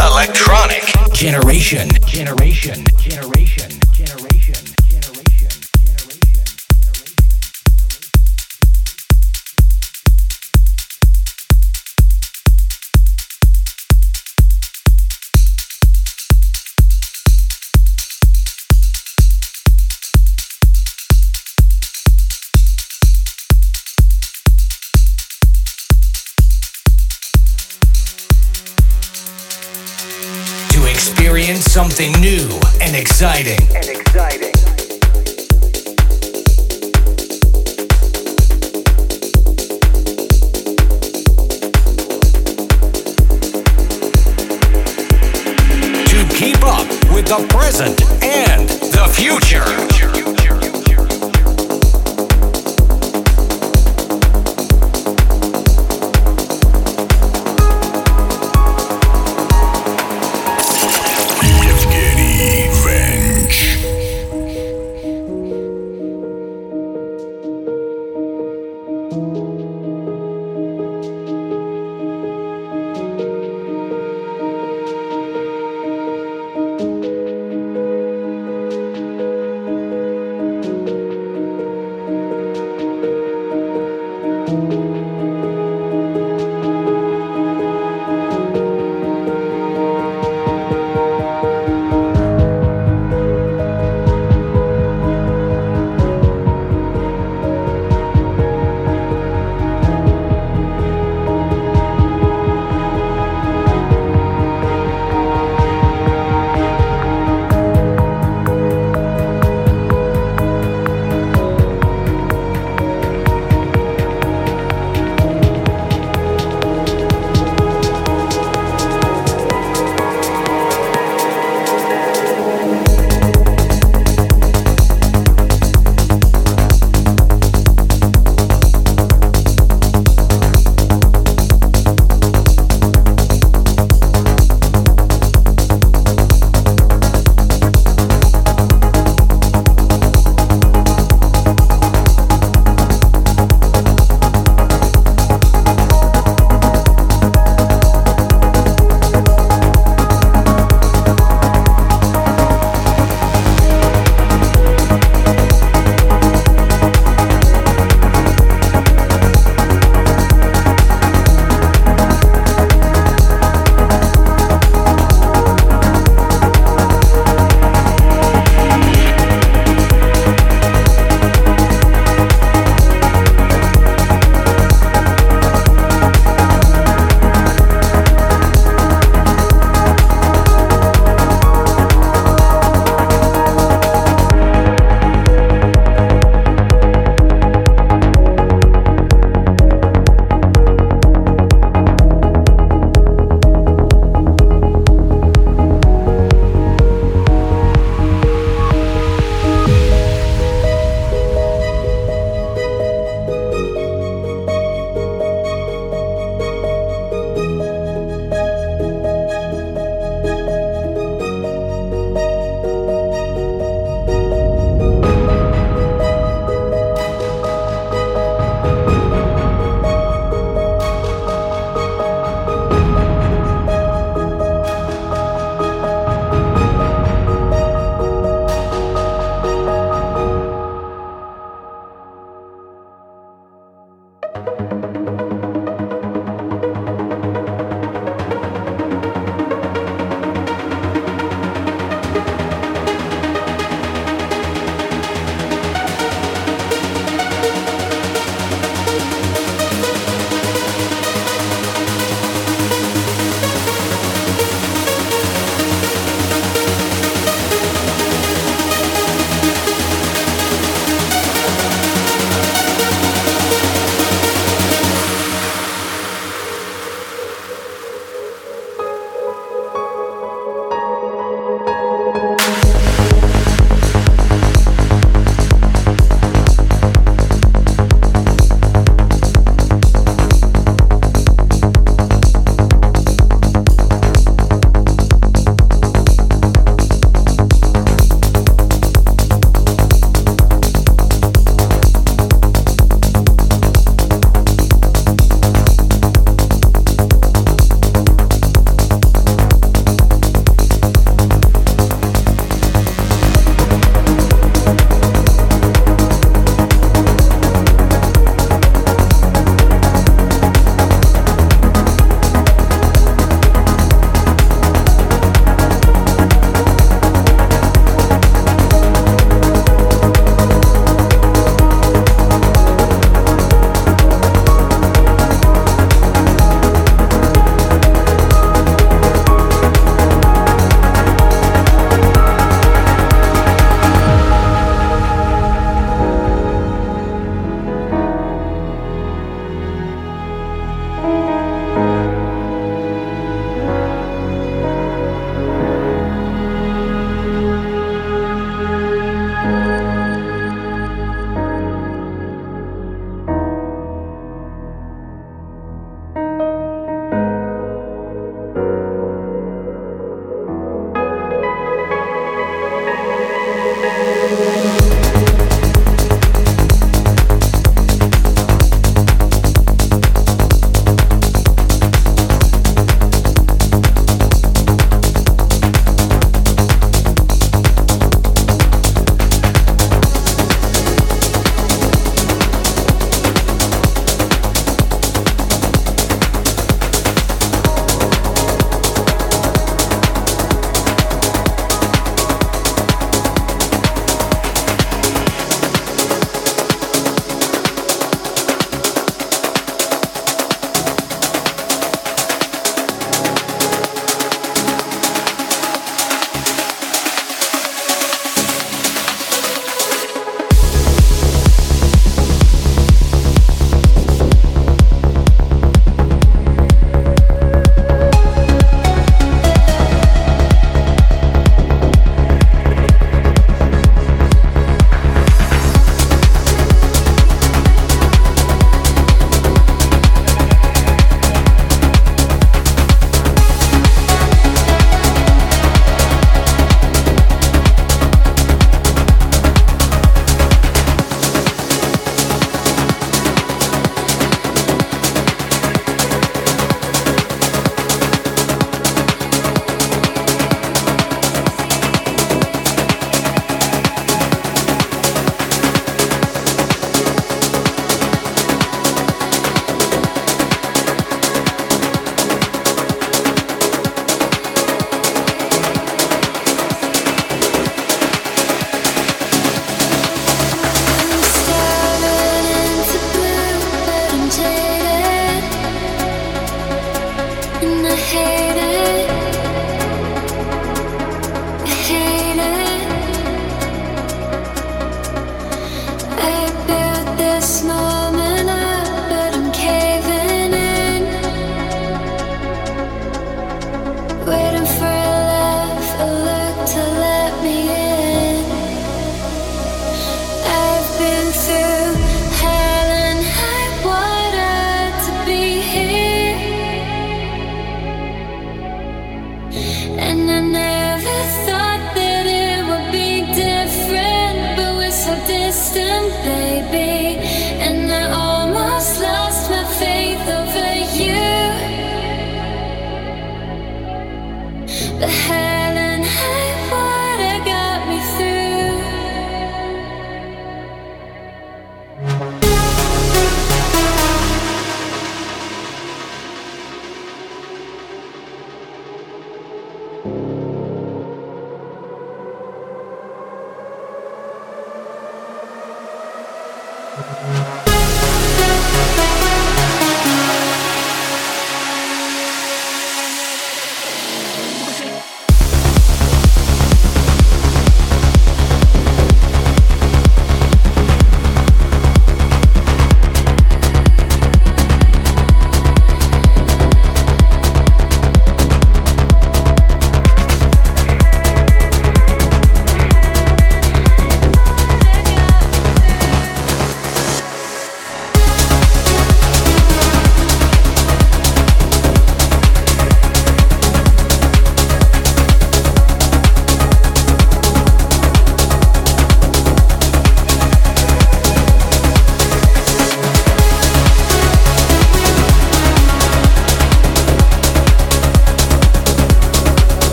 Electronic generation, generation, generation, exciting.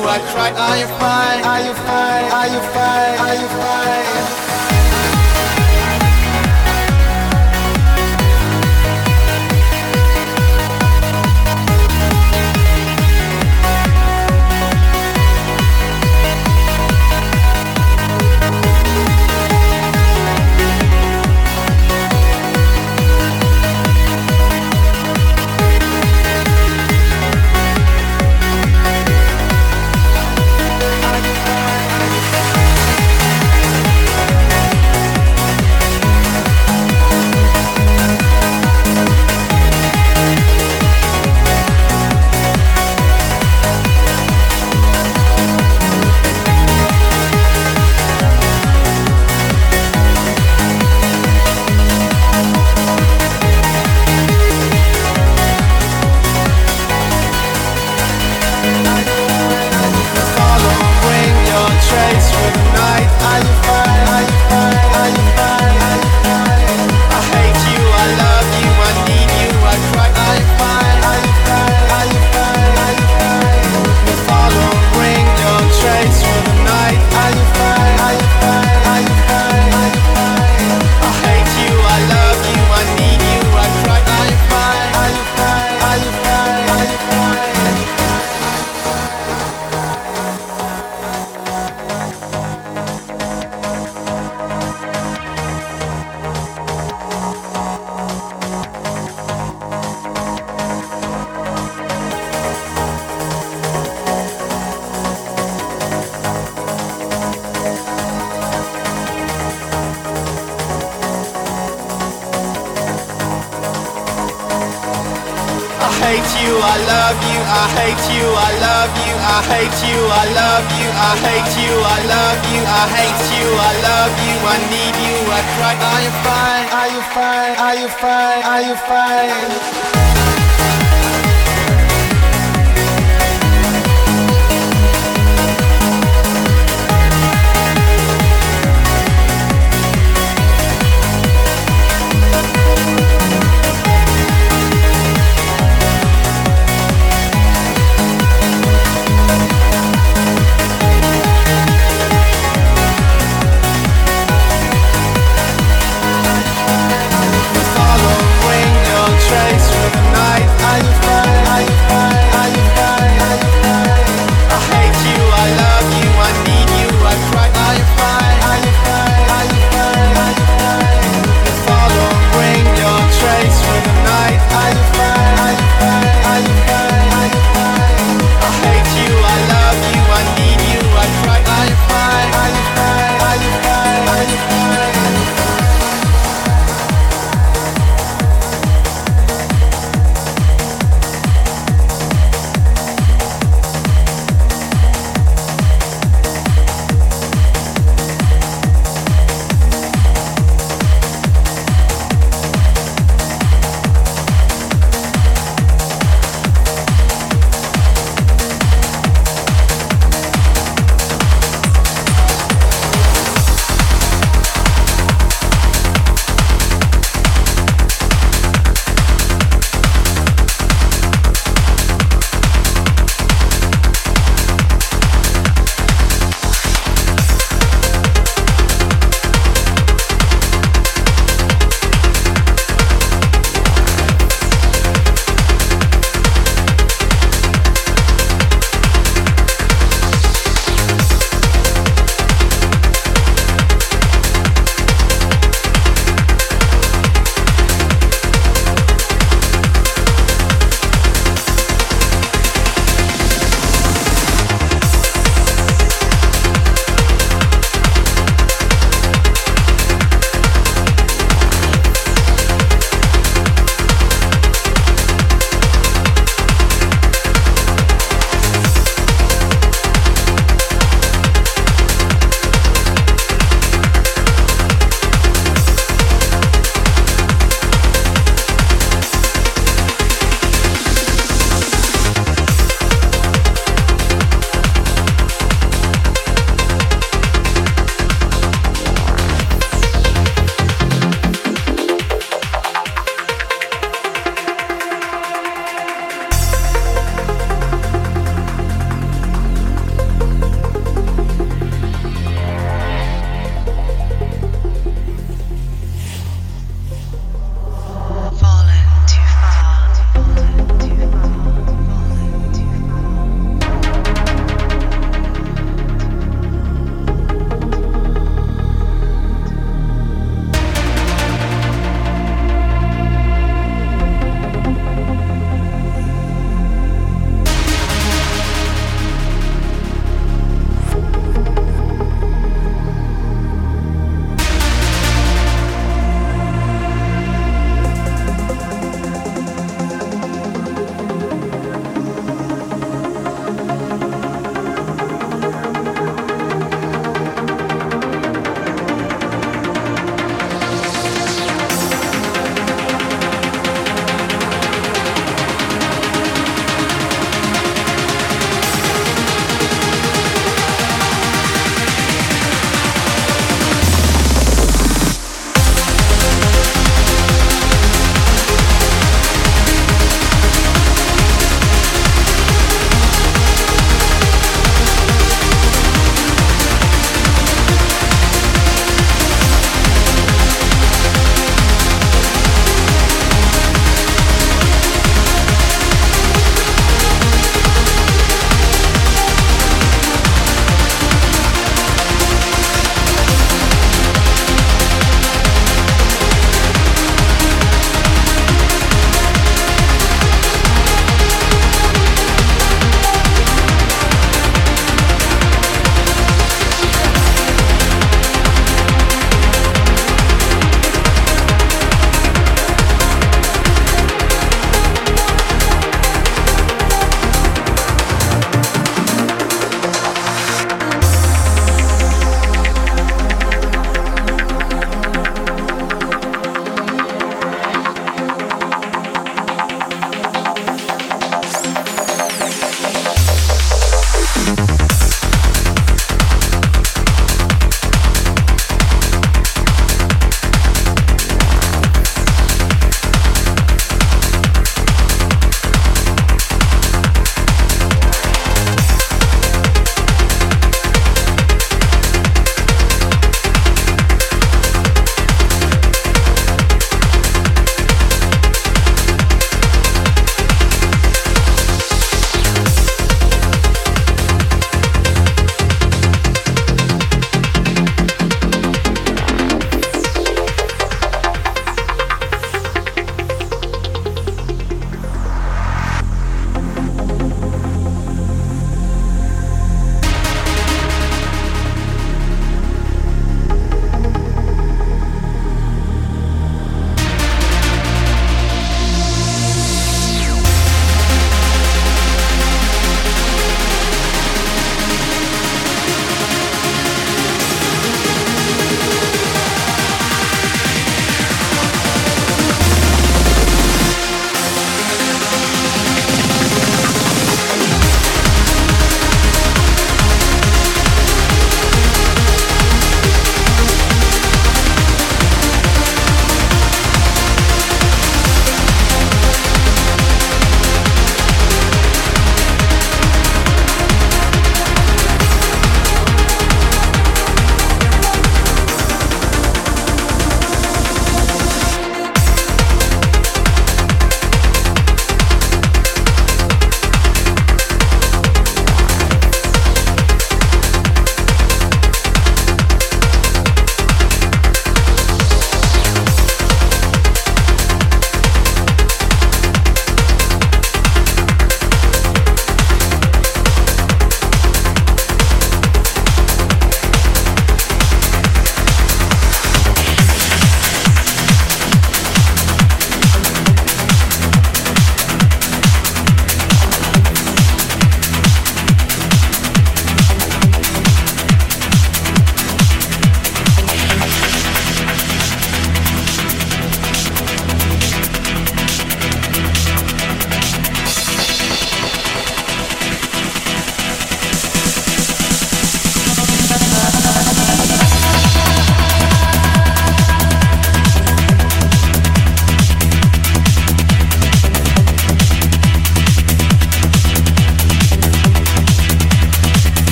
I cry, are you fine? Are you fine? Are you fine? Are you fine? you find